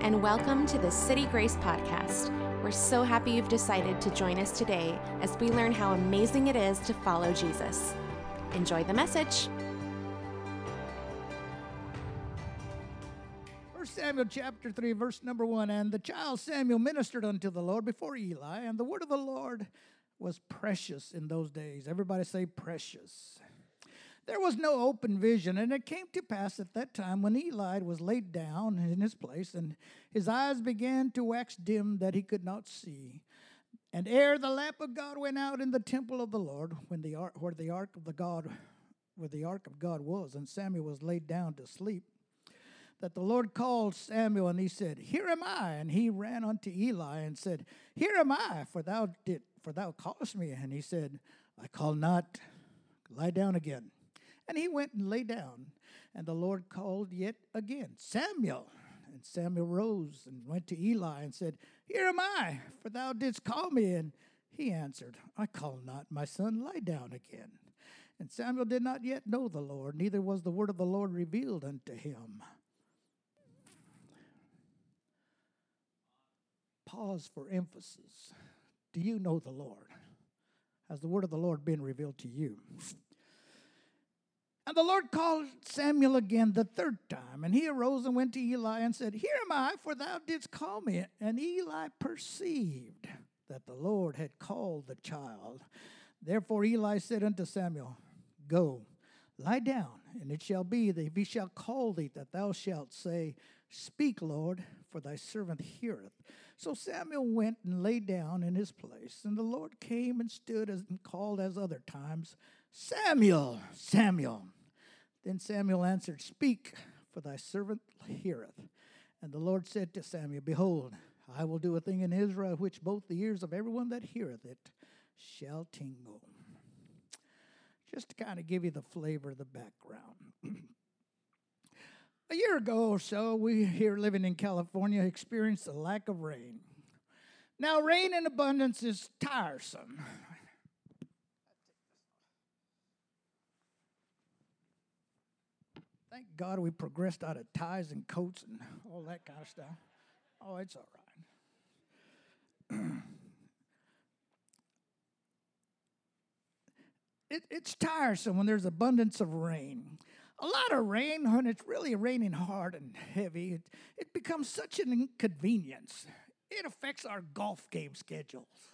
and welcome to the City Grace Podcast. We're so happy you've decided to join us today as we learn how amazing it is to follow Jesus. Enjoy the message. 1 Samuel chapter 3, verse number 1 And the child Samuel ministered unto the Lord before Eli, and the word of the Lord was precious in those days. Everybody say precious. There was no open vision, and it came to pass at that time when Eli was laid down in his place, and his eyes began to wax dim that he could not see. And ere the lamp of God went out in the temple of the Lord, when the ark, where the ark of the God, where the ark of God was, and Samuel was laid down to sleep, that the Lord called Samuel, and he said, Here am I. And he ran unto Eli and said, Here am I, for thou did, for thou callest me. And he said, I call not, lie down again. And he went and lay down. And the Lord called yet again, Samuel. And Samuel rose and went to Eli and said, Here am I, for thou didst call me. And he answered, I call not, my son, lie down again. And Samuel did not yet know the Lord, neither was the word of the Lord revealed unto him. Pause for emphasis. Do you know the Lord? Has the word of the Lord been revealed to you? And the Lord called Samuel again the third time, and he arose and went to Eli and said, Here am I, for thou didst call me. And Eli perceived that the Lord had called the child. Therefore Eli said unto Samuel, Go, lie down, and it shall be that if he shall call thee, that thou shalt say, Speak, Lord, for thy servant heareth. So Samuel went and lay down in his place, and the Lord came and stood and called as other times, Samuel, Samuel. Then Samuel answered, Speak, for thy servant heareth. And the Lord said to Samuel, Behold, I will do a thing in Israel which both the ears of everyone that heareth it shall tingle. Just to kind of give you the flavor of the background. a year ago or so, we here living in California experienced a lack of rain. Now, rain in abundance is tiresome. Thank God we progressed out of ties and coats and all that kind of stuff. Oh, it's all right. it, it's tiresome when there's abundance of rain. A lot of rain, when it's really raining hard and heavy, it, it becomes such an inconvenience. It affects our golf game schedules.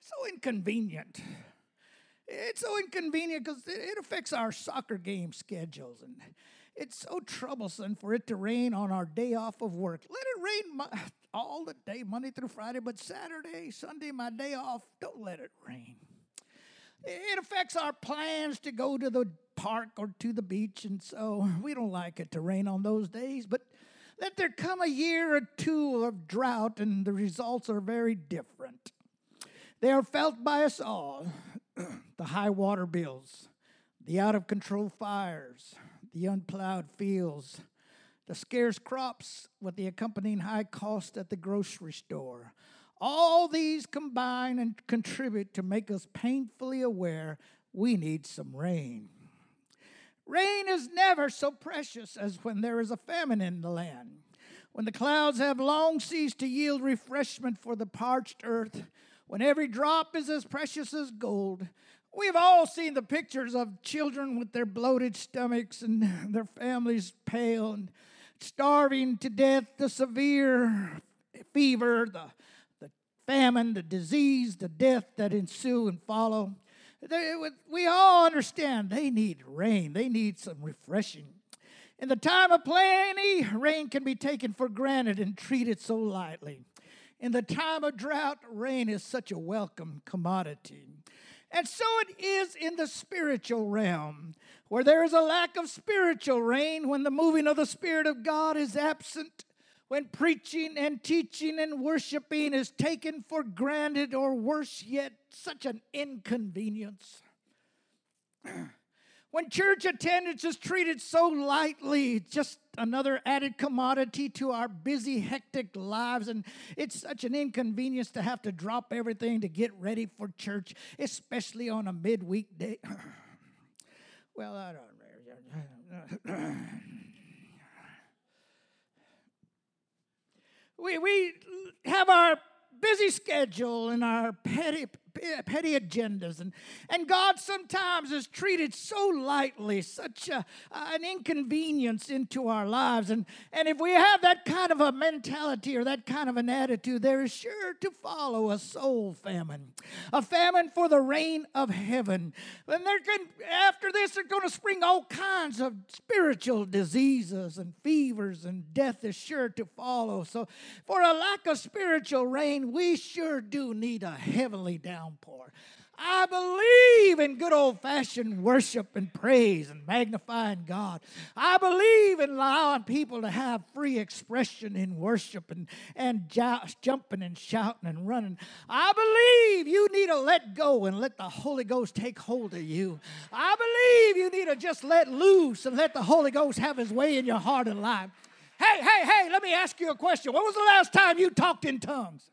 So inconvenient. It's so inconvenient because it affects our soccer game schedules. And it's so troublesome for it to rain on our day off of work. Let it rain all the day, Monday through Friday, but Saturday, Sunday, my day off, don't let it rain. It affects our plans to go to the park or to the beach, and so we don't like it to rain on those days. But let there come a year or two of drought, and the results are very different. They are felt by us all the high water bills, the out of control fires, the unplowed fields, the scarce crops with the accompanying high cost at the grocery store. All these combine and contribute to make us painfully aware we need some rain. Rain is never so precious as when there is a famine in the land. When the clouds have long ceased to yield refreshment for the parched earth, when every drop is as precious as gold. We have all seen the pictures of children with their bloated stomachs and their families pale and starving to death, the severe fever, the, the famine, the disease, the death that ensue and follow. They, we all understand they need rain, they need some refreshing. In the time of plenty, rain can be taken for granted and treated so lightly. In the time of drought, rain is such a welcome commodity. And so it is in the spiritual realm, where there is a lack of spiritual rain, when the moving of the Spirit of God is absent, when preaching and teaching and worshiping is taken for granted, or worse yet, such an inconvenience. When church attendance is treated so lightly, just another added commodity to our busy, hectic lives, and it's such an inconvenience to have to drop everything to get ready for church, especially on a midweek day. well, I don't. we, we have our busy schedule and our petty petty agendas. And, and God sometimes is treated so lightly, such a, an inconvenience into our lives. And, and if we have that kind of a mentality or that kind of an attitude, there is sure to follow a soul famine, a famine for the reign of heaven. And after this, they're going to spring all kinds of spiritual diseases and fevers, and death is sure to follow. So, for a lack of spiritual rain, we sure do need a heavenly down downpour. I believe in good old fashioned worship and praise and magnifying God. I believe in allowing people to have free expression in worship and, and jumping and shouting and running. I believe you need to let go and let the Holy Ghost take hold of you. I believe you need to just let loose and let the Holy Ghost have his way in your heart and life. Hey, hey, hey, let me ask you a question. When was the last time you talked in tongues?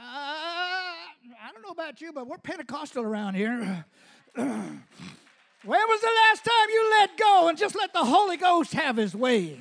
Uh, I don't know about you, but we're Pentecostal around here. when was the last time you let go and just let the Holy Ghost have his way?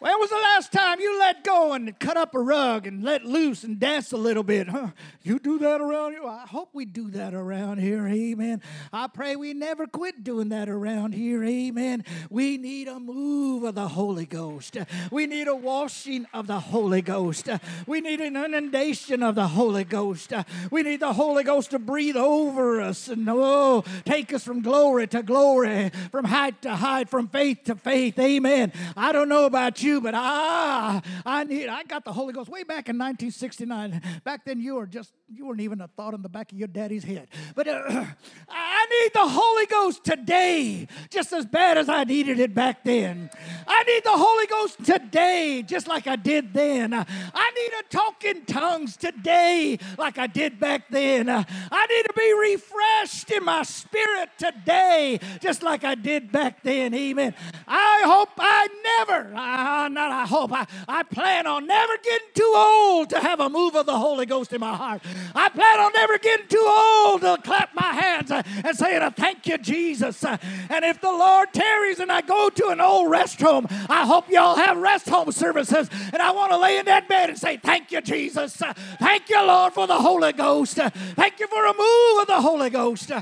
When was the last time you let go and cut up a rug and let loose and dance a little bit? Huh? You do that around here? I hope we do that around here. Amen. I pray we never quit doing that around here. Amen. We need a move of the Holy Ghost. We need a washing of the Holy Ghost. We need an inundation of the Holy Ghost. We need the Holy Ghost to breathe over us and oh, take us from glory to glory, from height to height, from faith to faith. Amen. I don't know about you you, but ah, I need. I got the Holy Ghost way back in 1969. Back then, you were just you weren't even a thought in the back of your daddy's head. But uh, I need the Holy Ghost today, just as bad as I needed it back then. I need the Holy Ghost today, just like I did then. I need to talk in tongues today, like I did back then. I need to be refreshed in my spirit today, just like I did back then. Amen. I hope I never. I, not I hope, I, I plan on never getting too old to have a move of the Holy Ghost in my heart. I plan on never getting too old to clap my hands uh, and saying, uh, Thank you, Jesus. Uh, and if the Lord tarries and I go to an old rest home, I hope y'all have rest home services. And I want to lay in that bed and say, Thank you, Jesus. Thank you, Lord, for the Holy Ghost. Thank you for a move of the Holy Ghost.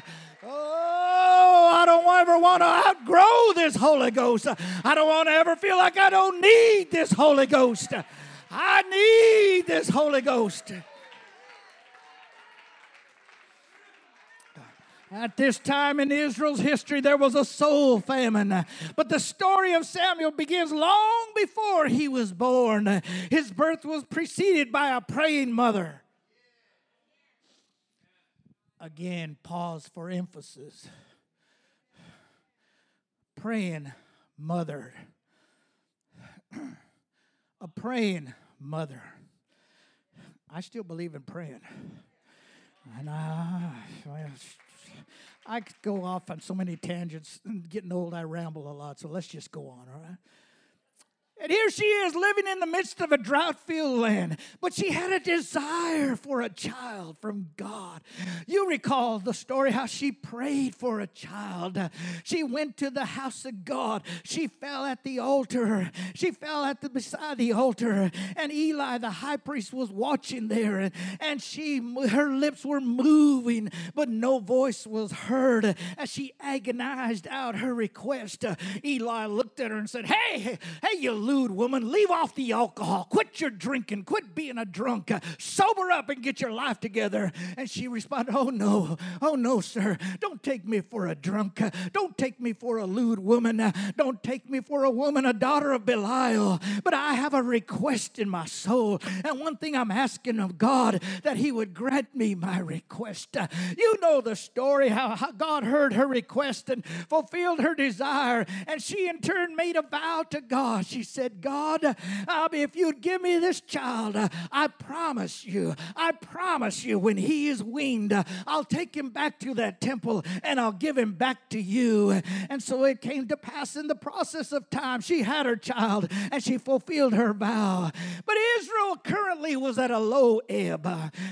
Oh, Oh, I don't ever want to outgrow this Holy Ghost. I don't want to ever feel like I don't need this Holy Ghost. I need this Holy Ghost. At this time in Israel's history, there was a soul famine. But the story of Samuel begins long before he was born. His birth was preceded by a praying mother. Again, pause for emphasis. Praying mother. a praying mother. I still believe in praying. And I, I could go off on so many tangents. Getting old, I ramble a lot, so let's just go on, all right? And here she is living in the midst of a drought filled land, but she had a desire for a child from God. You recall the story how she prayed for a child. She went to the house of God. She fell at the altar. She fell at the beside the altar, and Eli, the high priest, was watching there, and, she her lips were moving, but no voice was heard as she agonized out her request. Eli looked at her and said, Hey, hey, you lewd woman, leave off the alcohol. Quit your drinking. Quit being a drunk. sober up and get your life together. And she responded, Oh, no. Oh, no, sir. Don't take me for a drunk. Don't take me for a lewd woman. Don't take me for a woman, a daughter of Belial. But I have a request in my soul. And one thing I'm asking of God that He would grant me my request. You know the story how, God heard her request and fulfilled her desire. And she in turn made a vow to God. She said, God, uh, if you'd give me this child, uh, I promise you, I promise you, when he is weaned, uh, I'll take him back to that temple and I'll give him back to you. And so it came to pass in the process of time, she had her child and she fulfilled her vow. But Currently was at a low ebb.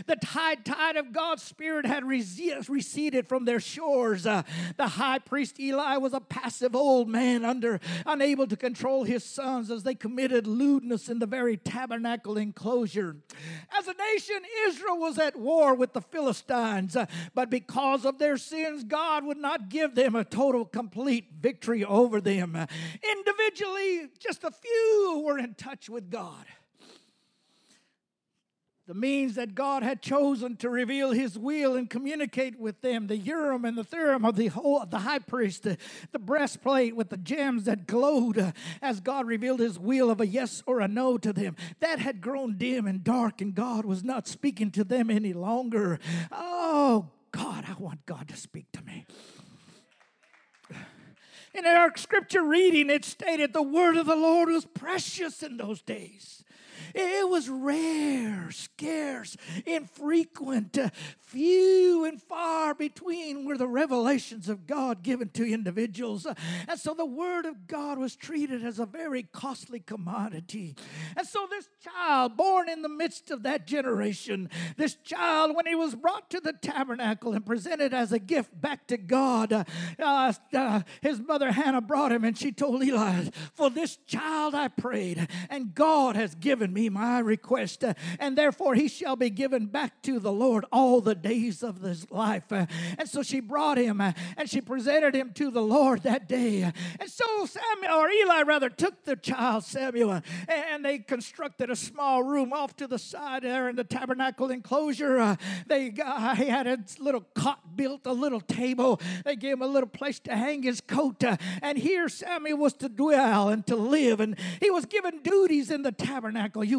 The tide tide of God's Spirit had receded from their shores. Uh, the high priest Eli was a passive old man, under unable to control his sons as they committed lewdness in the very tabernacle enclosure. As a nation, Israel was at war with the Philistines, uh, but because of their sins, God would not give them a total, complete victory over them. Individually, just a few were in touch with God the means that God had chosen to reveal His will and communicate with them, the Urim and the Thummim of the whole, the high priest, the, the breastplate with the gems that glowed uh, as God revealed His will of a yes or a no to them. That had grown dim and dark, and God was not speaking to them any longer. Oh God, I want God to speak to me. In our scripture reading, it stated the word of the Lord was precious in those days. It was rare, scarce, infrequent, uh, few and far between were the revelations of God given to individuals. Uh, and so the Word of God was treated as a very costly commodity. And so this child, born in the midst of that generation, this child, when he was brought to the tabernacle and presented as a gift back to God, uh, uh, uh his mother Hannah brought him and she told Eli, For this child I prayed, and God has given me my request, uh, and therefore he shall be given back to the Lord all the days of his life. Uh, and so she brought him uh, and she presented him to the Lord that day. And so Samuel, or Eli rather, took the child Samuel and they constructed a small room off to the side there in the tabernacle enclosure. They he had a little cot built, a little table. They gave him a little place to hang his coat. And here Samuel was to dwell and to live. And he was given duties in the tabernacle you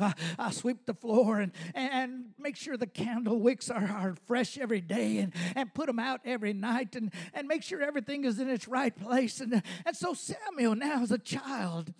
I, I sweep the floor and, and make sure the candle wicks are, are fresh every day and, and put them out every night and, and make sure everything is in its right place. And, and so Samuel, now as a child,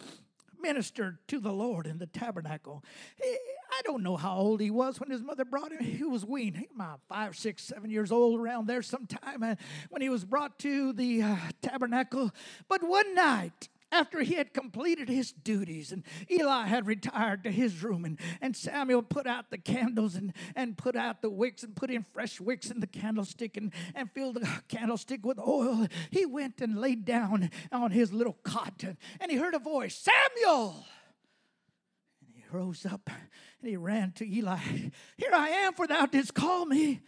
ministered to the Lord in the tabernacle. I don't know how old he was when his mother brought him. He was weaned, about five, six, seven years old, around there sometime uh, when he was brought to the uh, tabernacle. But one night, after he had completed his duties and Eli had retired to his room and, and Samuel put out the candles and, and put out the wicks and put in fresh wicks in the candlestick and, and filled the candlestick with oil, he went and laid down on his little cot and, he heard a voice, Samuel! And he rose up and he ran to Eli. Here I am, for thou didst call me.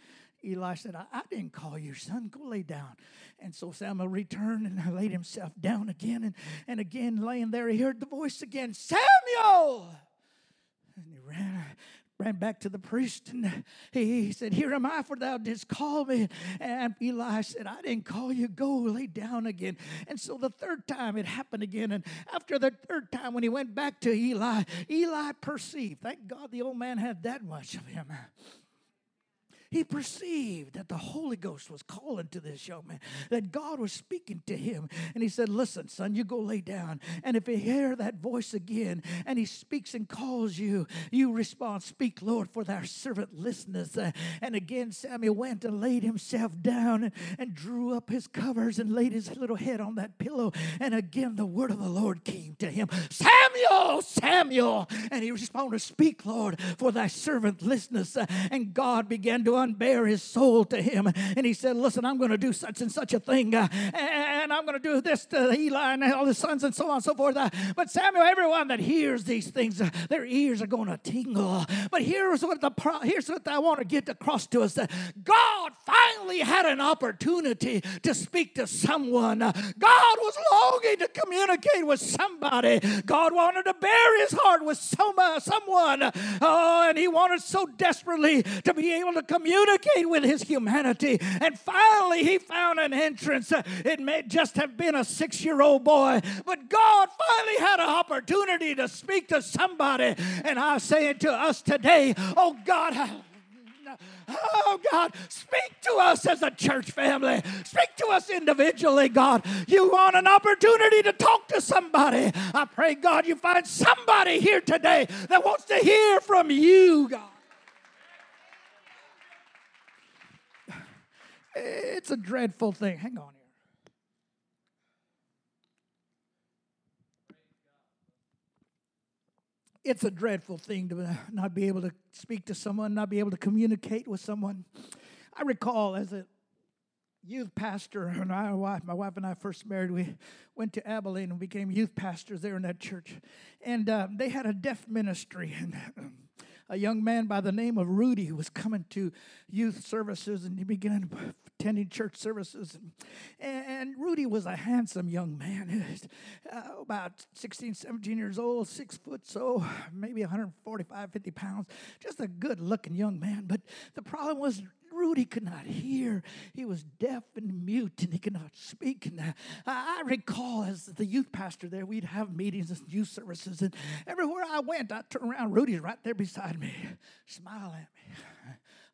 Eli said, I, I, didn't call you, son. Go lay down. And so Samuel returned and laid himself down again. And, and again, laying there, he heard the voice again Samuel! And he ran, ran back to the priest and he, he said, Here am I, for thou didst call me. And Eli said, I didn't call you. Go lay down again. And so the third time it happened again. And after the third time, when he went back to Eli, Eli perceived, thank God the old man had that much of him he perceived that the Holy Ghost was calling to this young man, that God was speaking to him. And he said, Listen, son, you go lay down. And if you hear that voice again and he speaks and calls you, you respond, Speak, Lord, for thy servant listeneth. And again, Samuel went and laid himself down and, drew up his covers and laid his little head on that pillow. And again, the word of the Lord came to him Samuel, Samuel. And he responded, Speak, Lord, for thy servant listeneth. And God began to unbear his soul to him. And he said, Listen, I'm going to do such and such a thing. Uh, and I'm going to do this to Eli and all his sons and so on and so forth. Uh, but Samuel, everyone that hears these things, uh, their ears are going to tingle. But here's what the here's what I want to get across to us. that God finally had an opportunity to speak to someone. God was longing to communicate with somebody. God wanted to bare his heart with some, uh, someone. Oh, and he wanted so desperately to be able to communicate with his humanity. And finally, he found an entrance. It just have been a six year old boy, but God finally had an opportunity to speak to somebody. And I say it to us today, oh God, Oh God, speak to us as a church family. Speak to us individually, God. You want an opportunity to talk to somebody. I pray, God, you find somebody here today that wants to hear from you, God. It's a dreadful thing. Hang on here. It's a dreadful thing to not be able to speak to someone, not be able to communicate with someone. I recall as a youth pastor and my wife, my wife and I first married. We went to Abilene and became youth pastors there in that church, and uh, they had a deaf ministry and. A young man by the name of Rudy was coming to youth services and he began attending church services. And, and Rudy was a handsome young man, uh, about 16, 17 years old, six foot so, maybe 145, 50 pounds. Just a good looking young man. But the problem was Rudy could not hear. He was deaf and mute and he could not speak. And uh, I recall as the youth pastor there, we'd have meetings and youth services. And everywhere I went, I turned around, Rudy's right there beside me, smile at me.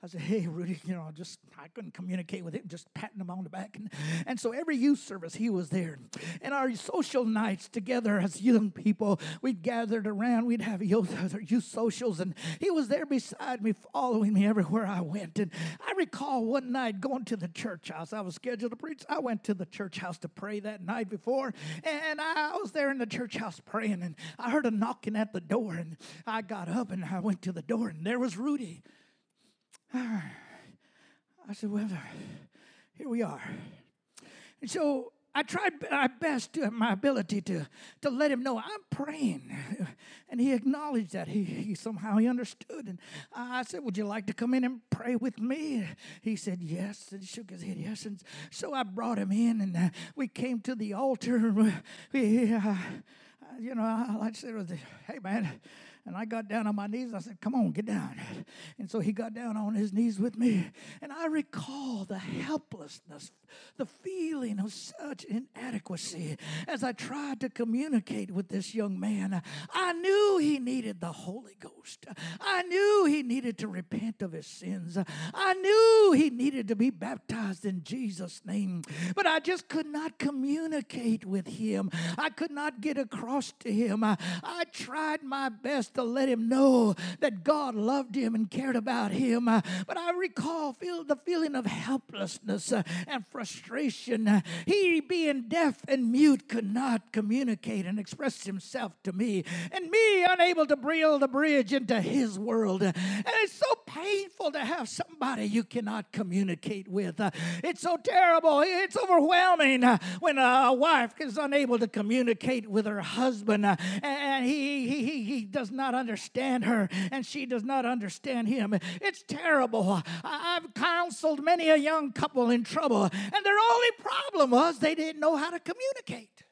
I said, hey, Rudy, you know, just, I couldn't communicate with him, just patting him on the back. And, and so every youth service, he was there. And our social nights together as young people, we'd gathered around, we'd have youth, youth socials, and he was there beside me, following me everywhere I went. And I recall one night going to the church house. I was scheduled to preach. I went to the church house to pray that night before, and I was there in the church house praying, and I heard a knocking at the door, and I got up and I went to the door, and there was Rudy. I said, Well, here we are. And so I tried my best, to, my ability to, to let him know I'm praying. And he acknowledged that. He, he somehow he understood. And I said, Would you like to come in and pray with me? He said, Yes. And shook his head, Yes. And so I brought him in and uh, we came to the altar. We, uh, you know, I said, Hey, man and I got down on my knees. I said, Come on, get down. And so he got down on his knees with me. And I recall the helplessness, the feeling of such inadequacy as I tried to communicate with this young man. I knew he needed the Holy Ghost. I knew he needed to repent of his sins. I knew he needed to be baptized in Jesus' name. But I just could not communicate with him. I could not get across to him. I, I tried my best to let him know that God loved him and cared about him. Uh, but I recall feel the feeling of helplessness uh, and frustration. Uh, he, being deaf and mute, could not communicate and express himself to me, and me unable to build a bridge into his world. And it's so painful to have somebody you cannot communicate with. It's so terrible. It's overwhelming when a wife is unable to communicate with her husband and he, he, he does not not understand her and she does not understand him. It's terrible. I've counseled many a young couple in trouble, and their only problem was they didn't know how to communicate,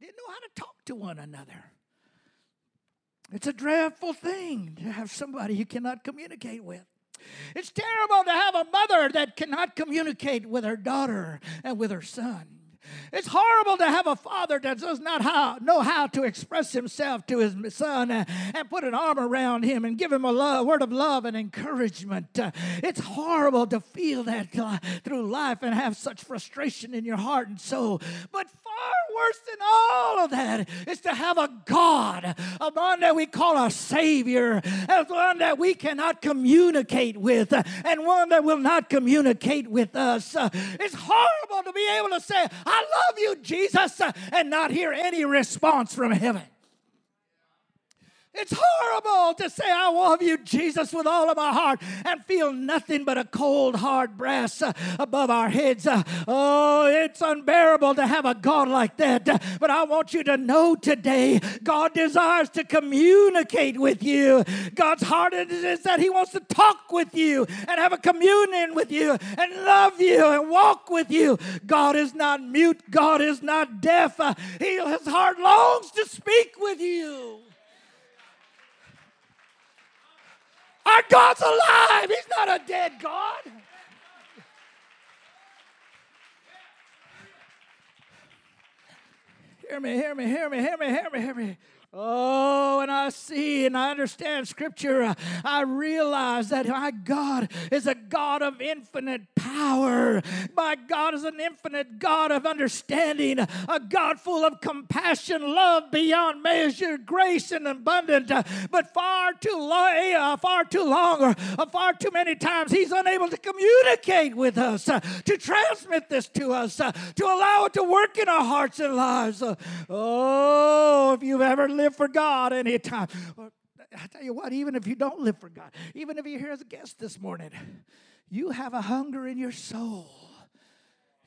didn't know how to talk to one another. It's a dreadful thing to have somebody you cannot communicate with. It's terrible to have a mother that cannot communicate with her daughter and with her son. It's horrible to have a father that does not how, know how to express himself to his son and, put an arm around him and give him a love, word of love and encouragement. It's horrible to feel that uh, through life and have such frustration in your heart and soul. But worse than all of that is to have a God, a one that we call our Savior, as one that we cannot communicate with, and one that will not communicate with us. It's horrible to be able to say, I love you, Jesus, and not hear any response from heaven. It's horrible to say, I love you, Jesus, with all of my heart and feel nothing but a cold, hard brass uh, above our heads. Uh, oh, it's unbearable to have a God like that. But I want you to know today, God desires to communicate with you. God's heart is that He wants to talk with you and have a communion with you and love you and walk with you. God is not mute, God is not deaf. Uh, he, his heart longs to speak with you. Our God's alive. He's not a dead God. Hear me, hear me, hear me, hear me, hear me, hear me. Oh, and I see and I understand Scripture. I realize that my God is a God of infinite power. My God is an infinite God of understanding, a God full of compassion, love beyond measure, grace and abundant. But far too long, uh, far too long, or uh, far too many times, He's unable to communicate with us, uh, to transmit this to us, uh, to allow it to work in our hearts and lives. Uh, oh, if you've ever lived live for God anytime. I tell you what, even if you don't live for God, even if you're here as a guest this morning, You have a hunger in your soul.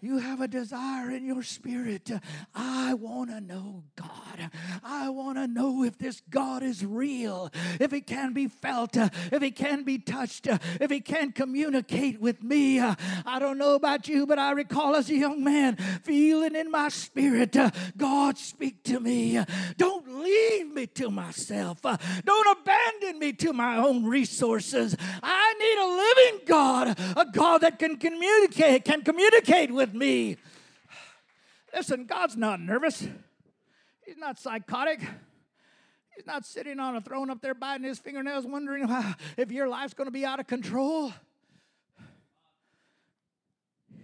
You have a desire in your spirit. I want to know God. I want to know if this God is real, if He can be felt, if He can be touched, if He can communicate with me. I don't know about you, but I recall as a young man feeling in my spirit, God, speak to me. Don't leave me to myself. Don't abandon me to my own resources. I need a living God, a God that can communicate, can communicate with me. Listen, God's not nervous. He's not psychotic. He's not sitting on a throne up there biting his fingernails wondering if your life's going to be out of control.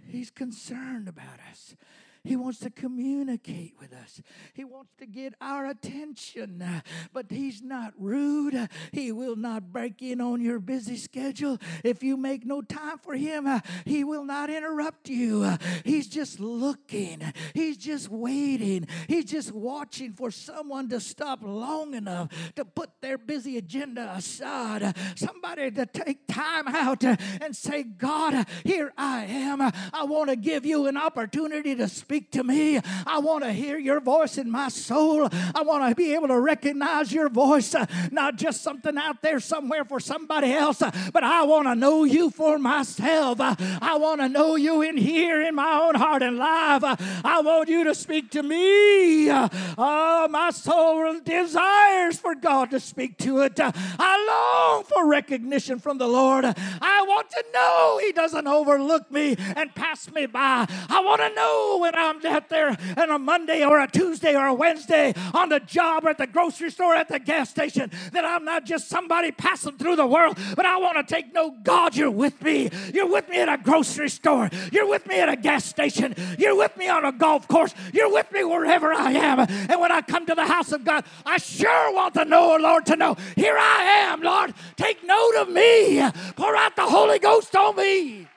He's concerned about us. He wants to communicate with us. He wants to get our attention. But He's not rude. He will not break in on your busy schedule. If you make no time for Him, He will not interrupt you. He's just looking, He's just waiting, He's just watching for someone to stop long enough to put their busy agenda aside. Somebody to take time out and say, God, here I am. I want to give you an opportunity to speak speak to me. I want to hear your voice in my soul. I want to be able to recognize your voice, uh, not just something out there somewhere for somebody else, uh, but I want to know you for myself. Uh, I want to know you in here in my own heart and life. I want you to speak to me. Oh, my soul desires for God to speak to it. I long for recognition from the Lord. I want to know He doesn't overlook me and pass me by. I want to know when I'm out there on a Monday or a Tuesday or a Wednesday on the job or at the grocery store at the gas station that I'm not just somebody passing through the world, but I want to take no God, you're with me. You're with me at a grocery store. You're with me at a gas station. You're with me on a golf course. You're with me wherever I am. And when I come to the house of God, I sure want to know, Lord, to know, here I am, Lord. Take note of me. Pour out the Holy Ghost on me.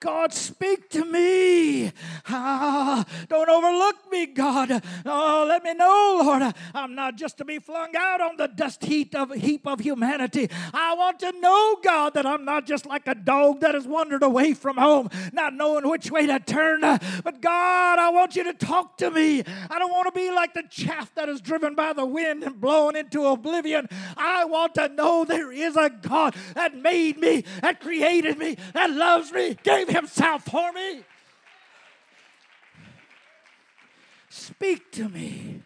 God, speak to me. Ah, don't overlook me, God. Oh, let me know, Lord. I'm not just to be flung out on the dust heap of, heap of humanity. I want to know, God, that I'm not just like a dog that has wandered away from home, not knowing which way to turn. But God, I want you to talk to me. I don't want to be like the chaff that is driven by the wind and blown into oblivion. I want to know there is a God that made me, that created me, that loves me, gave himself for me. Speak to me.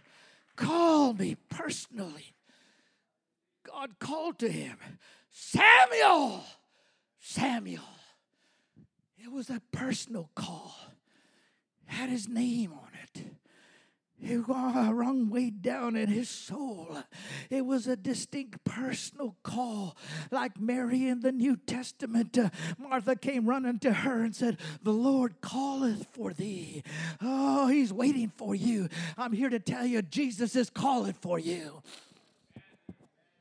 Call me personally. God called to him, Samuel, Samuel. It was a personal call, had his name on it. It rung way down in his soul. It was a distinct personal call. Like Mary in the New Testament, uh, Martha came running to her and said, The Lord calleth for thee. Oh, he's waiting for you. I'm here to tell you, Jesus is calling for you.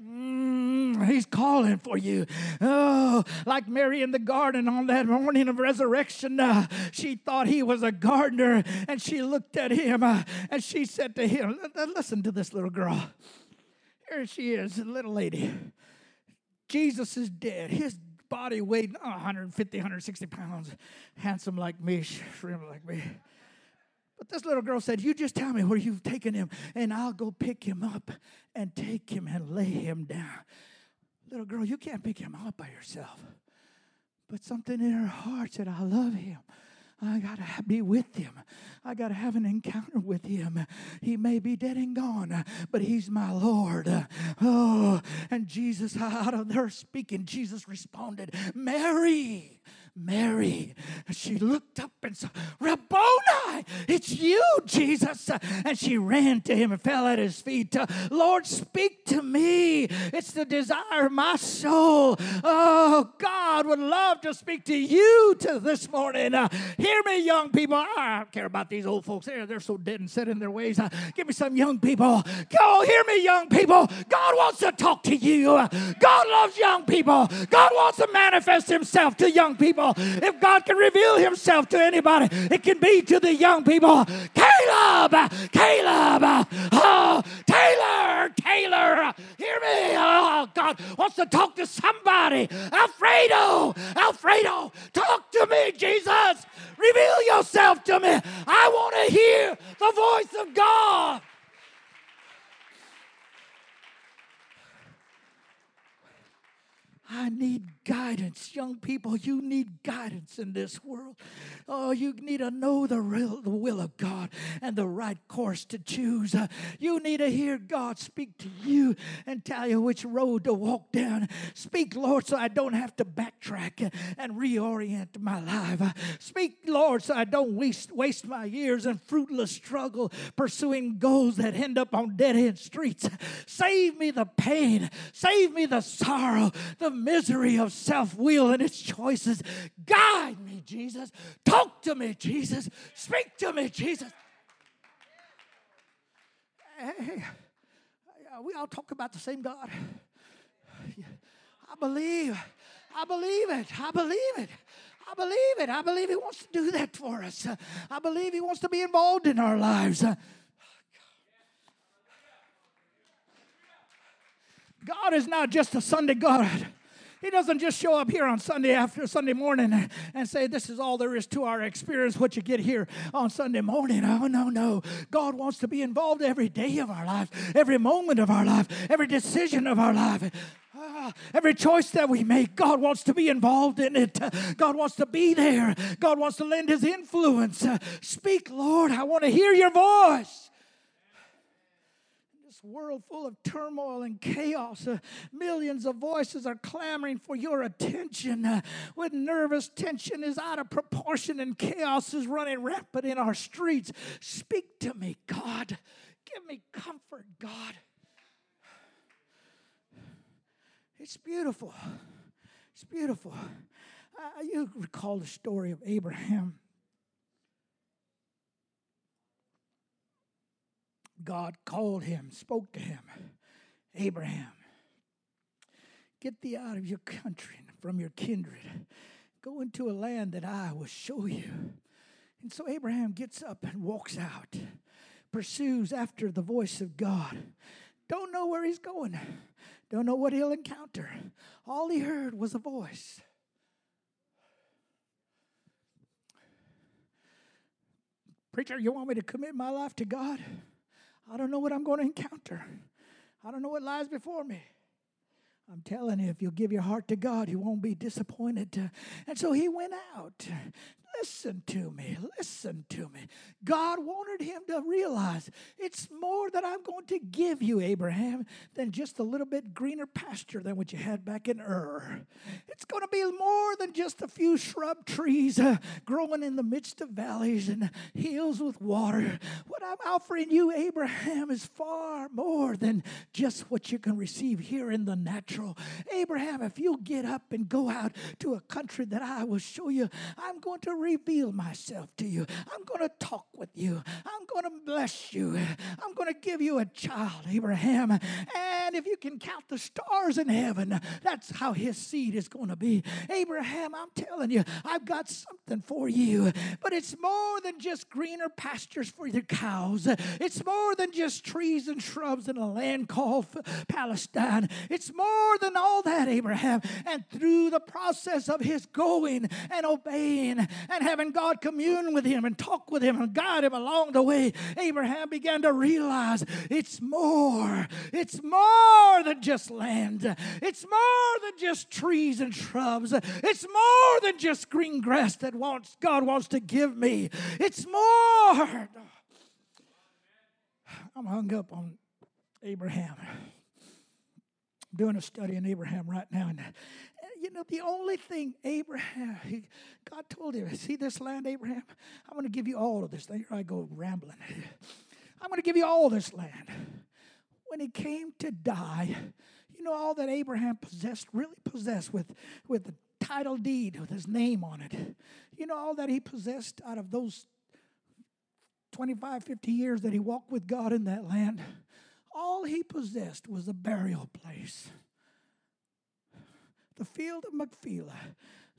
Mm, he's calling for you. Oh, like Mary in the garden on that morning of resurrection, uh, she thought he was a gardener and she looked at him uh, and she said to him, Listen to this little girl. Here she is, a little lady. Jesus is dead. His body weighed oh, 150, 160 pounds. Handsome like me, shrimp like me. But this little girl said, You just tell me where you've taken him, and I'll go pick him up and take him and lay him down. Little girl, you can't pick him up by yourself. But something in her heart said, I love him. I got to be with him. I got to have an encounter with him. He may be dead and gone, but he's my Lord. Oh, and Jesus, out of her speaking, Jesus responded, Mary. Mary. And She looked up and said, Rabboni, it's you, Jesus. And she ran to him and fell at his feet. Lord, speak to me. It's the desire of my soul. Oh, God would love to speak to you to this morning. Uh, hear me, young people. I don't care about these old folks. They're, so dead and set in their ways. Uh, give me some young people. Go, hear me, young people. God wants to talk to you. God loves young people. God wants to manifest himself to young people. People. If God can reveal himself to anybody, it can be to the young people. Caleb, Caleb, oh, Taylor, Taylor, hear me. Oh, God wants to talk to somebody. Alfredo, Alfredo, talk to me, Jesus. Reveal yourself to me. I want to hear the voice of God. I need guidance. Young people, you need guidance in this world. Oh, you need to know the, real, the will of God and the right course to choose. Uh, you need to hear God speak to you and tell you which road to walk down. Speak, Lord, so I don't have to backtrack and reorient my life. Uh, speak, Lord, so I don't waste, waste my years in fruitless struggle pursuing goals that end up on dead end streets. Save me the pain, save me the sorrow, the misery of self will and its choices. Guide me, Jesus. Talk to me, Jesus. Speak to me, Jesus. Hey, we all talk about the same God. I believe. I believe it. I believe it. I believe it. I believe He wants to do that for us. I believe He wants to be involved in our lives. God is not just a Sunday God. He doesn't just show up here on Sunday after Sunday morning and say, This is all there is to our experience, what you get here on Sunday morning. Oh, no, no. God wants to be involved every day of our life, every moment of our life, every decision of our life. Ah, every choice that we make, God wants to be involved in it. God wants to be there. God wants to lend His influence. Speak, Lord. I want to hear your voice world full of turmoil and chaos. Uh, millions of voices are clamoring for your attention. Uh, when nervous tension is out of proportion and chaos is running rampant in our streets, speak to me, God. Give me comfort, God. It's beautiful. It's beautiful. Uh, you recall the story of Abraham. God called him, spoke to him Abraham, get thee out of your country and from your kindred. Go into a land that I will show you. And so Abraham gets up and walks out, pursues after the voice of God. Don't know where he's going, don't know what he'll encounter. All he heard was a voice. Preacher, you want me to commit my life to God? I don't know what I'm going to encounter. I don't know what lies before me. I'm telling you, if you'll give your heart to God, you won't be disappointed. And so he went out Listen to me. Listen to me. God wanted him to realize it's more that I'm going to give you, Abraham, than just a little bit greener pasture than what you had back in Ur. It's going to be more than just a few shrub trees uh, growing in the midst of valleys and hills with water. What I'm offering you, Abraham, is far more than just what you can receive here in the natural. Abraham, if you'll get up and go out to a country that I will show you, I'm going to reveal myself to you. I'm going to talk with you. I'm going to bless you. I'm going to give you a child, Abraham. And if you can count the stars in heaven, that's how his seed is going to be. Abraham, I'm telling you, I've got something for you. But it's more than just greener pastures for your cows, it's more than just trees and shrubs in a land called Palestine. It's more than all that, Abraham. And through the process of his going and obeying and having God commune with him and talk with him and guide him along the way, Abraham began to realize it's more. It's more than just land. It's more than just trees and shrubs. It's more than just green grass that wants God wants to give me. It's more. I'm hung up on Abraham. Doing a study on Abraham right now, and you know, the only thing Abraham, he, God told him, see this land, Abraham? I'm going to give you all of this. Here I go rambling. I'm going to give you all this land. When he came to die, you know, all that Abraham possessed, really possessed with, with the title deed with his name on it. You know, all that he possessed out of those 25, 50 years that he walked with God in that land, all he possessed was a burial place the field of Machpelah,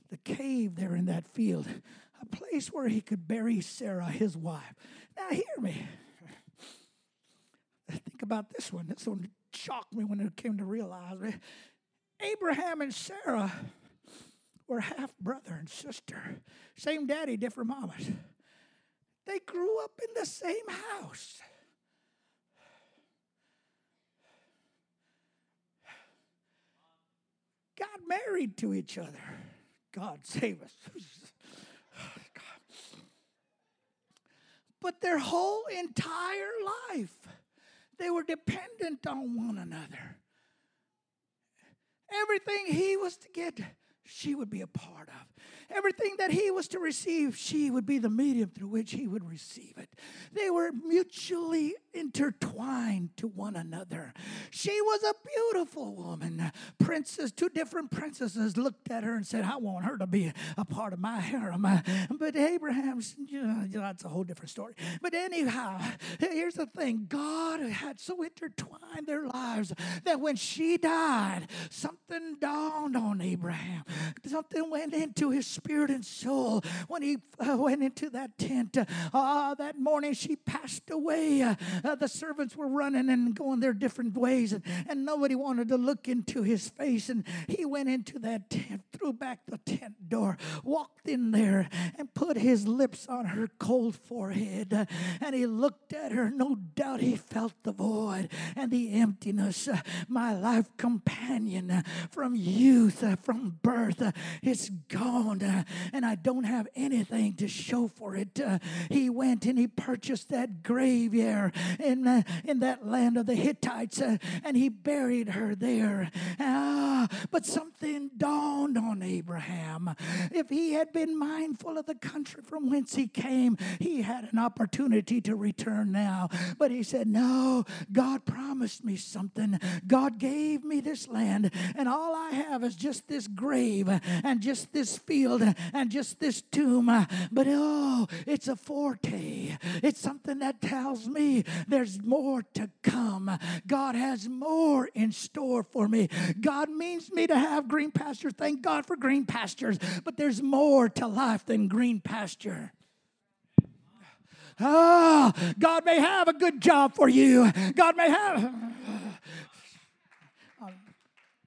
the cave there in that field, a place where he could bury Sarah, his wife. Now, hear me. Think about this one. This one shocked me when it came to realize it. Abraham and Sarah were half brother and sister, same daddy, different mamas. They grew up in the same house. Married to each other. God save us. but their whole entire life, they were dependent on one another. Everything he was to get, she would be a part of. Everything that he was to receive, she would be the medium through which he would receive it. They were mutually intertwined to one another. She was a beautiful woman. Princess, two different princesses looked at her and said, I want her to be a part of my harem. But Abraham's, you know, that's a whole different story. But anyhow, here's the thing God had so intertwined their lives that when she died, something dawned on Abraham. Something went into his spirit and soul when he uh, went into that tent. Uh, that morning she passed away. Uh, uh, the servants were running and going their different ways, and, and nobody wanted to look into his face. And he went into that tent, threw back the tent door, walked in there, and put his lips on her cold forehead. Uh, and he looked at her. No doubt he felt the void and the emptiness. Uh, my life companion uh, from youth, from birth, it's gone and I don't have anything to show for it. Uh, he went and he purchased that graveyard in, uh, in that land of the Hittites uh, and he buried her there. Ah, but something dawned on Abraham. If he had been mindful of the country from whence he came, he had an opportunity to return now. But he said, No, God promised me something. God gave me this land, and all I have is just this grave and just this field and just this tomb. But oh, it's a forte. It's something that tells me there's more to come. God has more in store for me. God means me to have green pastures. Thank God for green pastures. But there's more to life than green pasture. Ah, oh, God may have a good job for you. God may have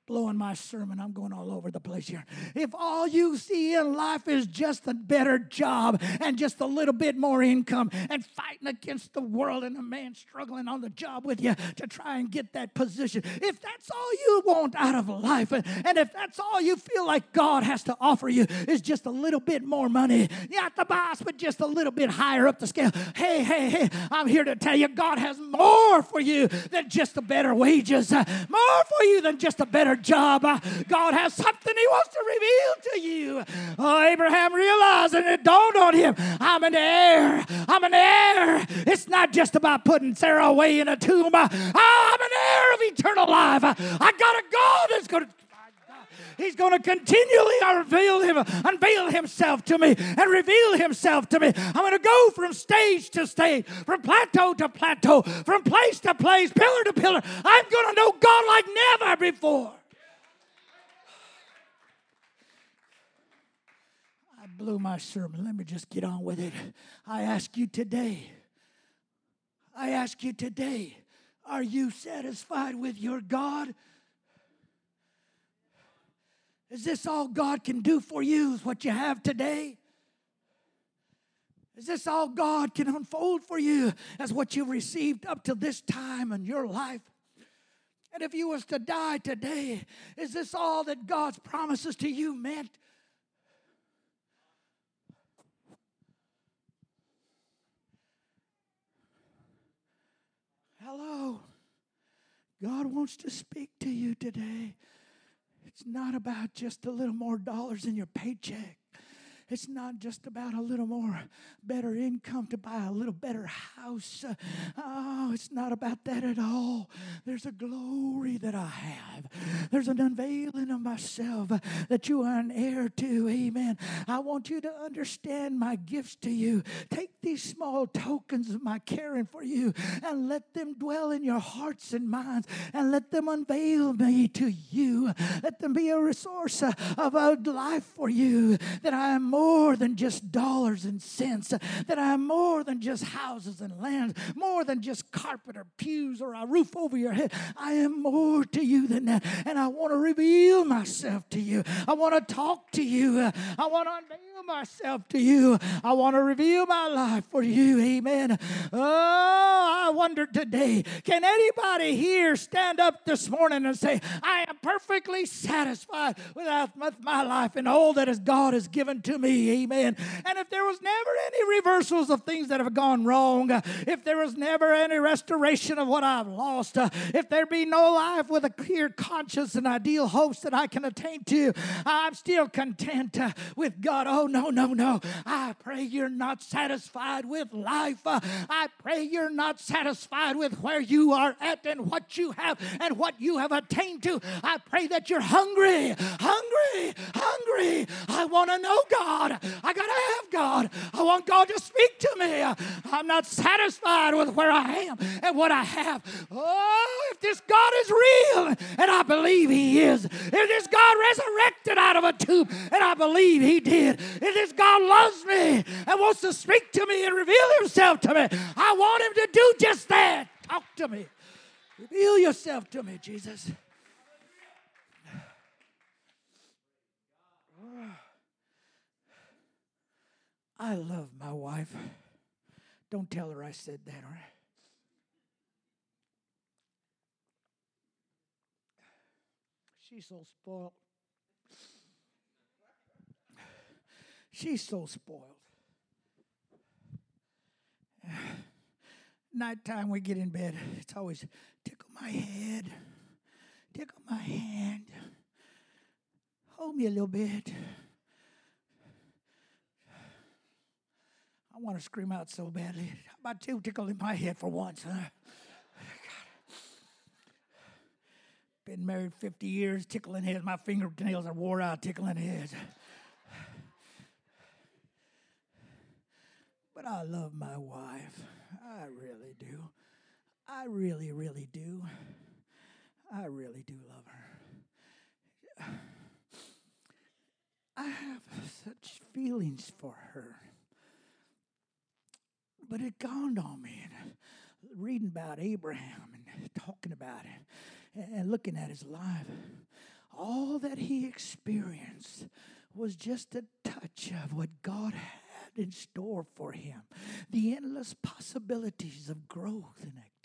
blowing my sermon. I'm going all over the place here. If all you see in life is just a better job and just a little bit more income and fighting against the world and a man struggling on the job with you to try and get that position, if that's all you want out of life, and if that's all you feel like God has to offer you is just a little bit more money, not the boss, but just a little bit higher up the scale, hey, hey, hey, I'm here to tell you God has more for you than just the better wages, more for you than just a better job. Uh, God has something He wants to reveal to you. Oh, Abraham realized, and it dawned on him I'm an heir. I'm an heir. It's not just about putting Sarah away in a tomb. Uh, I'm an heir of eternal life. I got a God that's going to He's going to continually unveil, him, unveil himself to me and reveal himself to me. I'm going to go from stage to stage, from plateau to plateau, from place to place, pillar to pillar. I'm going to know God like never before. Blew my sermon. Let me just get on with it. I ask you today, I ask you today, are you satisfied with your God? Is this all God can do for you, is what you have today? Is this all God can unfold for you as what you've received up to this time in your life? And if you was to die today, is this all that God's promises to you meant? Hello. God wants to speak to you today. It's not about just a little more dollars in your paycheck. It's not just about a little more better income to buy a little better house. Oh, it's not about that at all. There's a glory that I have. There's an unveiling of myself that you are an heir to. Amen. I want you to understand my gifts to you. Take these small tokens of my caring for you and let them dwell in your hearts and minds and let them unveil me to you. Let them be a resource of a life for you. That I am more than just dollars and cents. That I am more than just houses and lands, more than just carpet or pews or a roof over your head. I am more to you than that. And I want to reveal myself to you. I want to talk to you. I want to unveil myself to you. I want to reveal my life for you. Amen. Oh, I wonder today can anybody here stand up this morning and say, I am perfectly satisfied with my life and all that God has given to me? Amen. And if there was never any reversals of things that have gone wrong, uh, if there was never any restoration of what I've lost, uh, if there be no life with a clear conscience and ideal hopes that I can attain to, I'm still content uh, with God. Oh, no no, no, no. I pray you're not satisfied with life. I pray you're not satisfied with where you are at and what you have and what you have attained to. I pray that you're hungry, hungry, hungry. I want to know God. I got to have God. I want God to speak to me. I'm not satisfied with where I am and what I have. Oh, if this God is real, and I believe He is, if this God resurrected out of a tomb, and I believe He did, if this God loves me and wants to speak to me and reveal himself to me, I want him to do just that. Talk to me. Reveal yourself to me, Jesus. I love my wife. Don't tell her I said that, all right? She's so spoiled. She's so spoiled. Nighttime we get in bed, it's always tickle my head, tickle my hand, hold me a little bit. I want to scream out so badly. How about you in my head for once, huh? Been married 50 years, tickling heads. My fingernails are wore out tickling heads. But I love my wife. I really do. I really, really do. I really do love her. I have such feelings for her. But it dawned on me, reading about Abraham and talking about it and looking at his life, all that he experienced was just a touch of what God had in store for him. The endless possibilities of growth and activity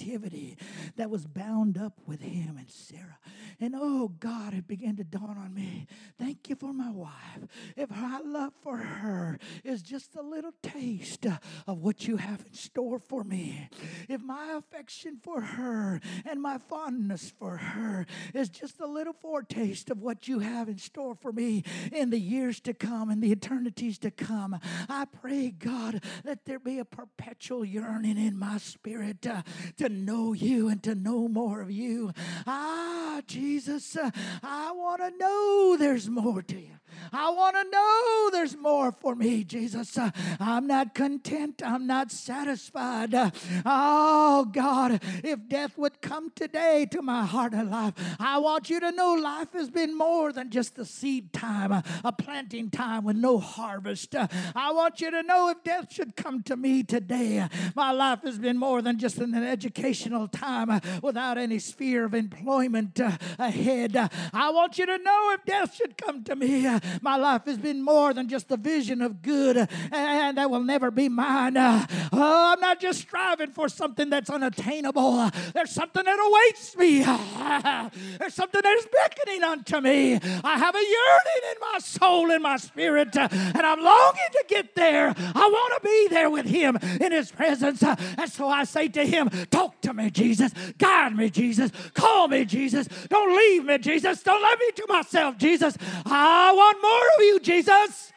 that was bound up with him and Sarah. And oh God, it began to dawn on me. Thank you for my wife. If my love for her is just a little taste of what you have in store for me, if my affection for her and my fondness for her is just a little foretaste of what you have in store for me in the years to come and the eternities to come, I pray, God, let there be a perpetual yearning in my spirit uh, to know you and to know more of you. Ah, Jesus, uh, I want to know there's more to you. I want to know there's more for me, Jesus. Uh, I'm not content. I'm not satisfied. Uh, oh, God, if death would come today to my heart and life, I want you to know life has been more than just a seed time, a, planting time with no harvest. I want you to know if death should come to me today, my life has been more than just an educational time uh, without any sphere of employment uh, ahead. Uh, I want you to know if death should come to me, my life has been more than just a vision of good, and that will never be mine. Oh, I'm not just striving for something that's unattainable. There's something that awaits me. There's something that is beckoning unto me. I have a yearning in my soul and my spirit, and I'm longing to get there. I want to be there with Him in His presence. And so I say to Him, Talk to me, Jesus. Guide me, Jesus. Call me, Jesus. Don't leave me, Jesus. Don't let me to myself, Jesus. I want more of you, Jesus.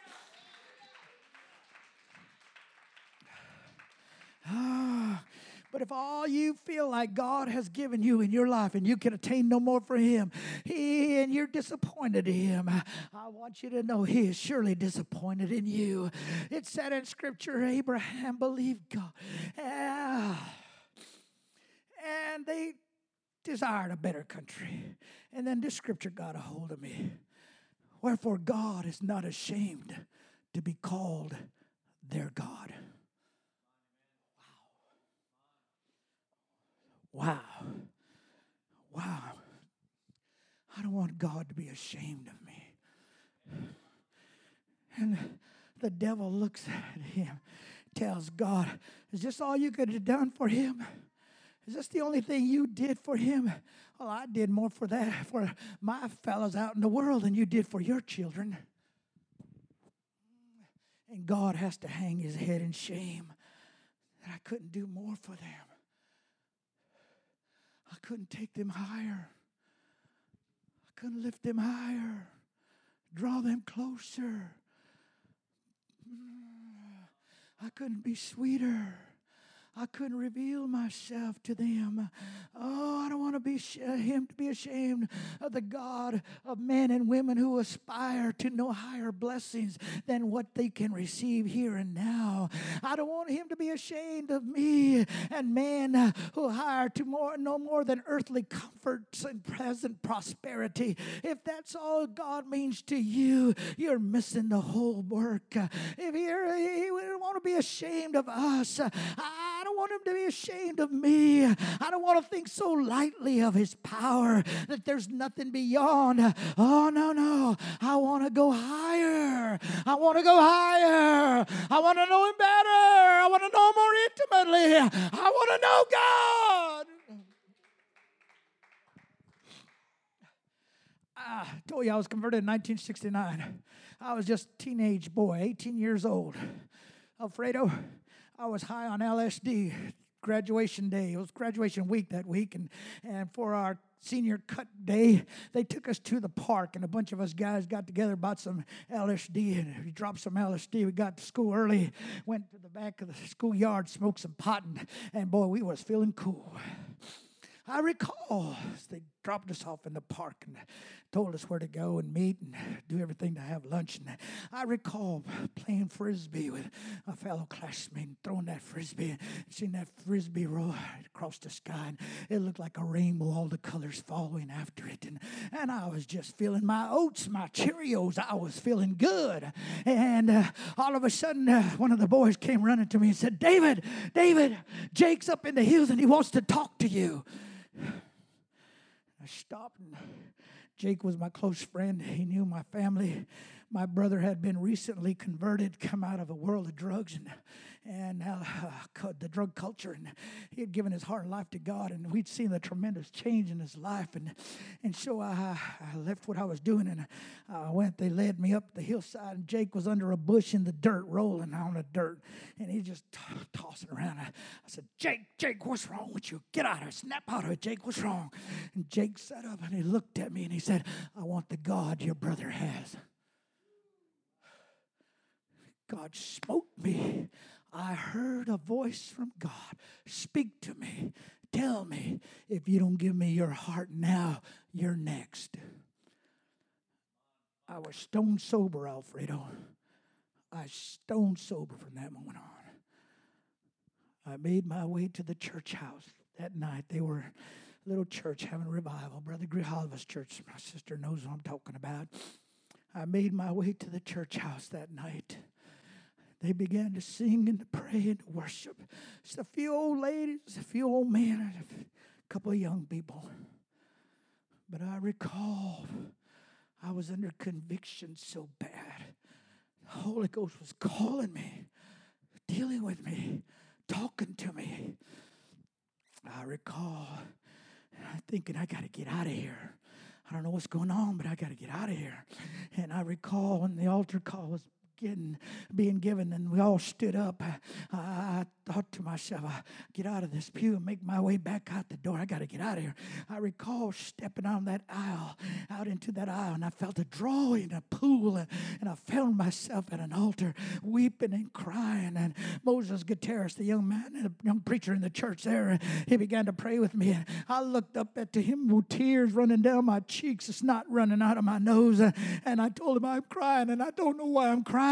Ah, but if all you feel like God has given you in your life and you can attain no more for Him, he, and you're disappointed in Him, I want you to know He is surely disappointed in you. It said in Scripture, Abraham believed God. Yeah and they desired a better country. And then this scripture got a hold of me. Wherefore, God is not ashamed to be called their God. Wow. Wow. Wow. I don't want God to be ashamed of me. And the devil looks at him, tells God, Is this all you could have done for him? Is this the only thing you did for him? Well, I did more for that, for my fellows out in the world than you did for your children. And God has to hang his head in shame that I couldn't do more for them. I couldn't take them higher. I couldn't lift them higher, draw them closer. I couldn't be sweeter. I couldn't reveal myself to them. Oh, I don't want to be sh- uh, him to be ashamed of the God of men and women who aspire to no higher blessings than what they can receive here and now. I don't want him to be ashamed of me and men who hire to more no more than earthly comforts and present prosperity. If that's all God means to you, you're missing the whole work. If you're, he would want to be ashamed of us, I don't want him to be ashamed of me. I don't want to think so lightly of his power that there's nothing beyond. Oh, no, no. I want to go higher. I want to go higher. I want to know him better. I want to know more intimately. I want to know God. I told you I was converted in 1969. I was just a teenage boy, 18 years old. Alfredo, I was high on LSD. Graduation day. It was graduation week that week, and, and for our senior cut day, they took us to the park, and a bunch of us guys got together, bought some LSD, and we dropped some LSD. We got to school early, went to the back of the schoolyard, smoked some pot, and, and boy, we was feeling cool. I recall they dropped us off in the park and told us where to go and meet and do everything to have lunch. And I recall playing frisbee with a fellow classmate, and throwing that frisbee, and seeing that frisbee roll across the sky. And it looked like a rainbow, all the colors following after it. And, and I was just feeling my oats, my Cheerios. I was feeling good. And uh, all of a sudden, uh, one of the boys came running to me and said, David, David, Jake's up in the hills and he wants to talk to you. Stopped, and Jake was my close friend. He knew my family. My brother had been recently converted, come out of a world of drugs and and uh, the drug culture, and he had given his heart and life to God, and we'd seen the tremendous change in his life, and and so I, I left what I was doing, and I went. They led me up the hillside, and Jake was under a bush in the dirt, rolling on the dirt, and he just t- tossing around. I, I said, Jake, Jake, what's wrong with you? Get out of it, snap out of it, Jake. What's wrong? And Jake sat up and he looked at me and he said, I want the God your brother has. God smote me. I heard a voice from God speak to me. Tell me, if you don't give me your heart now, you're next. I was stone sober, Alfredo. I stone sober from that moment on. I made my way to the church house that night. They were a little church having a revival. Brother Grijalva's church, my sister knows what I'm talking about. I made my way to the church house that night they began to sing and to pray and to worship. Just a few old ladies, a few old men, and a couple of young people. But I recall I was under conviction so bad. The Holy Ghost was calling me, dealing with me, talking to me. I recall thinking, I got to get out of here. I don't know what's going on, but I got to get out of here. And I recall when the altar call was getting, being given, and we all stood up. I, thought to myself, I get out of this pew and make my way back out the door. I got to get out of here. I recall stepping on that aisle, out into that aisle, and I felt a draw in a pool, and, and I found myself at an altar weeping and crying. And Moses Gutierrez, the young man, the young preacher in the church there, he began to pray with me. And I looked up at him with tears running down my cheeks, it's not running out of my nose. And I told him I'm crying, and I don't know why I'm crying.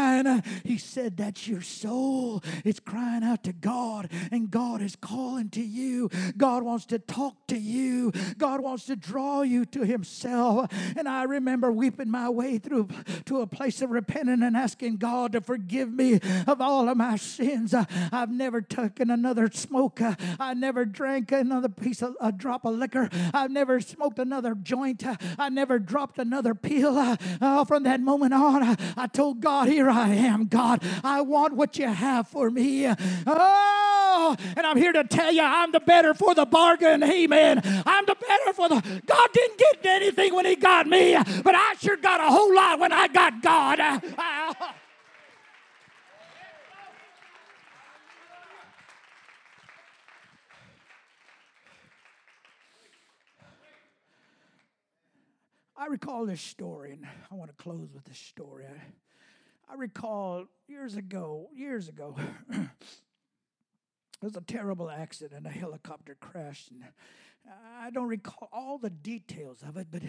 He said, That's your soul. It's crying out to God, and God is calling to you. God wants to talk to you. God wants to draw you to Himself. And I remember weeping my way through to a place of repenting and asking God to forgive me of all of my sins. I've never taken another smoke. I never drank another piece of a drop of liquor. I've never smoked another joint. I never dropped another pill. Uh, from that moment on, I told God, Here I am, God. I want what you have for me. Oh, and I'm here to tell you, I'm the better for the bargain. Amen. I'm the better for the. God didn't get anything when He got me, but I sure got a whole lot when I got God. I recall this story, and I want to close with this story. I, I recall years ago, years ago, there was a terrible accident. A helicopter crashed, and I don't recall all the details of it, but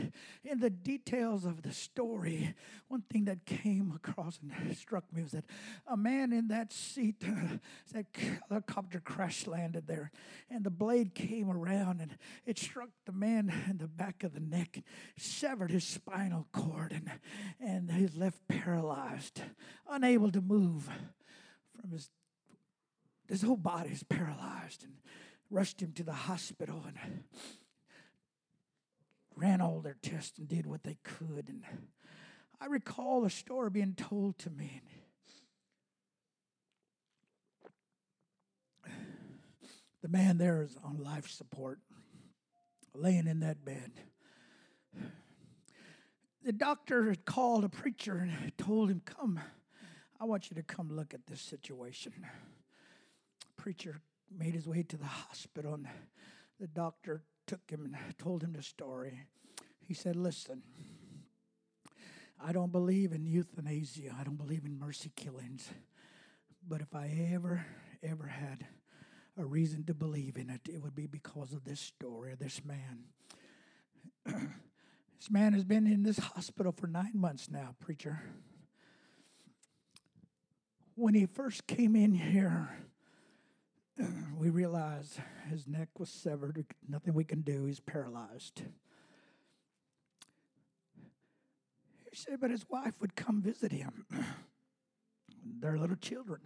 in the details of the story, one thing that came across and struck me was that a man in that seat, that helicopter crash landed there, and the blade came around and it struck the man in the back of the neck, severed his spinal cord, and, and he's left paralyzed, unable to move from his his whole body is paralyzed and rushed him to the hospital and ran all their tests and did what they could. And I recall a story being told to me. The man there is on life support, laying in that bed. The doctor had called a preacher and told him, Come, I want you to come look at this situation. Preacher made his way to the hospital, and the doctor took him and told him the story. He said, Listen, I don't believe in euthanasia, I don't believe in mercy killings. But if I ever, ever had a reason to believe in it, it would be because of this story, of this man. this man has been in this hospital for nine months now, preacher. When he first came in here, we realized his neck was severed. Nothing we can do. He's paralyzed. He said, but his wife would come visit him. Their little children.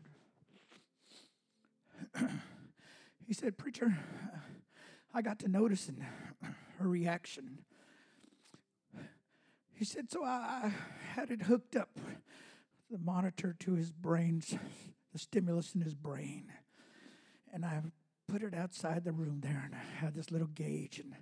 he said, Preacher, I got to noticing her reaction. He said, So I had it hooked up, the monitor to his brains, the stimulus in his brain and I put it outside the room there, and I had this little gauge. And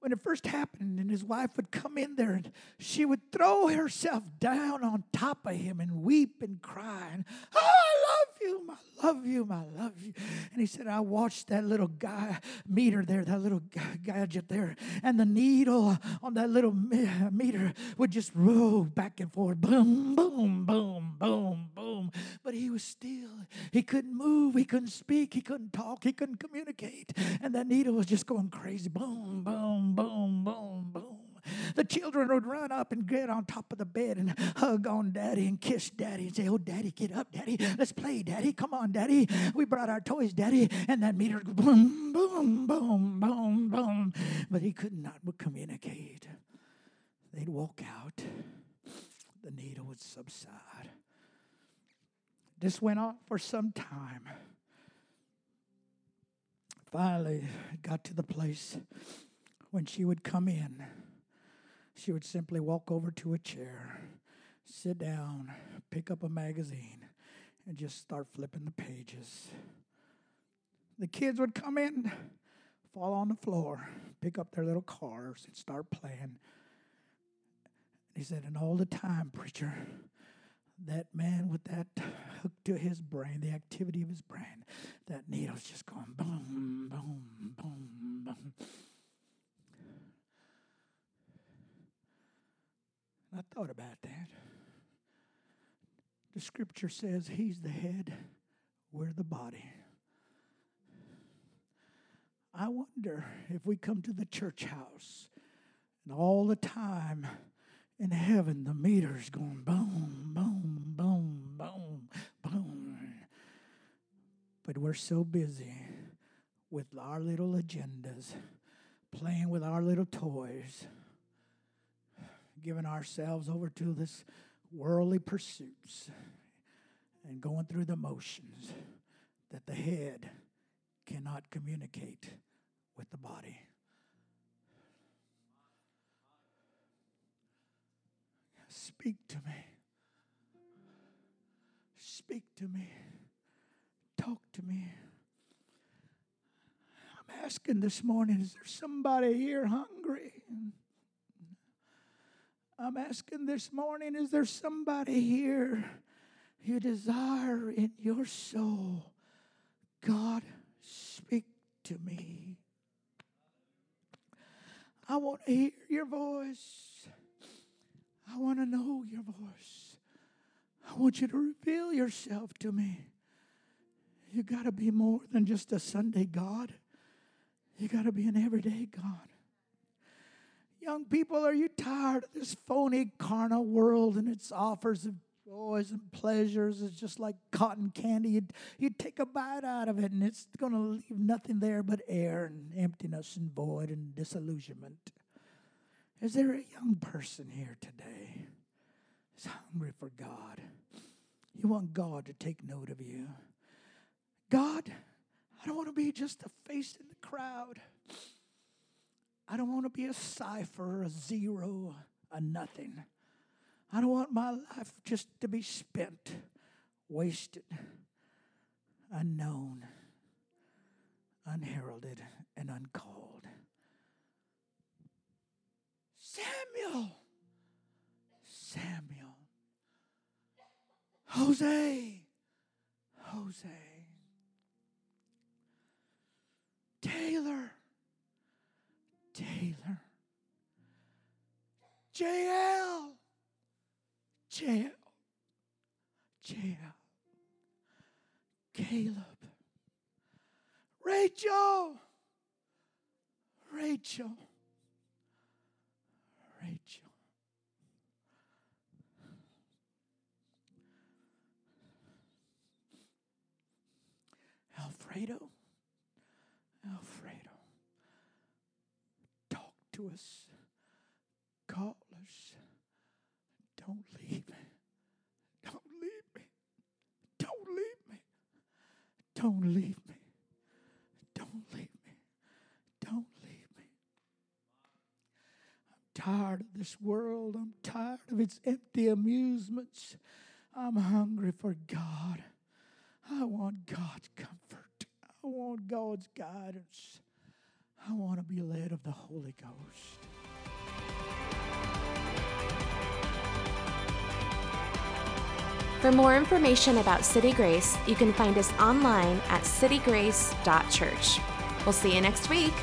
when it first happened, and his wife would come in there, and she would throw herself down on top of him and weep and cry, and oh, I love you, I love you, I love you. And he said, I watched that little guy meter there, that little gadget there, and the needle on that little meter would just roll back and forth, boom, boom, boom, boom, boom. But he was still, he couldn't move, he couldn't speak, he couldn't talk, he couldn't communicate. And that needle was just going crazy, boom, boom, boom, boom, boom. The children would run up and get on top of the bed and hug on daddy and kiss daddy and say, Oh, daddy, get up, daddy. Let's play, daddy. Come on, daddy. We brought our toys, daddy. And that meter boom, boom, boom, boom, boom. But he could not communicate. They'd walk out, the needle would subside. This went on for some time. Finally, it got to the place when she would come in she would simply walk over to a chair, sit down, pick up a magazine, and just start flipping the pages. The kids would come in, fall on the floor, pick up their little cars, and start playing. He said, and all the time, preacher, that man with that hook to his brain, the activity of his brain, that needle's just going boom, boom, boom, boom. I thought about that. The scripture says he's the head, we're the body. I wonder if we come to the church house and all the time in heaven the meter's going boom, boom, boom, boom, boom. But we're so busy with our little agendas, playing with our little toys, giving ourselves over to this worldly pursuits and going through the motions that the head cannot communicate with the body. Speak to me. Speak to me. Talk to me. I'm asking this morning is there somebody here hungry? I'm asking this morning is there somebody here you desire in your soul? God, speak to me. I want to hear your voice. I want to know your voice. I want you to reveal yourself to me. You got to be more than just a Sunday God. You got to be an everyday God. Young people, are you tired of this phony carnal world and its offers of joys and pleasures? It's just like cotton candy. You'd, you'd take a bite out of it and it's going to leave nothing there but air and emptiness and void and disillusionment. Is there a young person here today who's hungry for God? You want God to take note of you. God, I don't want to be just a face in the crowd. I don't want to be a cipher, a zero, a nothing. I don't want my life just to be spent, wasted, unknown, unheralded, and uncalled. Samuel. Samuel. Jose. Jose. Taylor. Taylor. JL. JL. JL. Caleb. Rachel. Rachel. Rachel. Alfredo, Alfredo, talk to us, call us. Don't leave me. Don't leave me. Don't leave me. Don't leave me. Don't leave me. Don't leave me. I'm tired of this world. I'm tired of its empty amusements. I'm hungry for God. I want God's comfort. I want God's guidance. I want to be led of the Holy Ghost. For more information about City Grace, you can find us online at citygrace.church. We'll see you next week.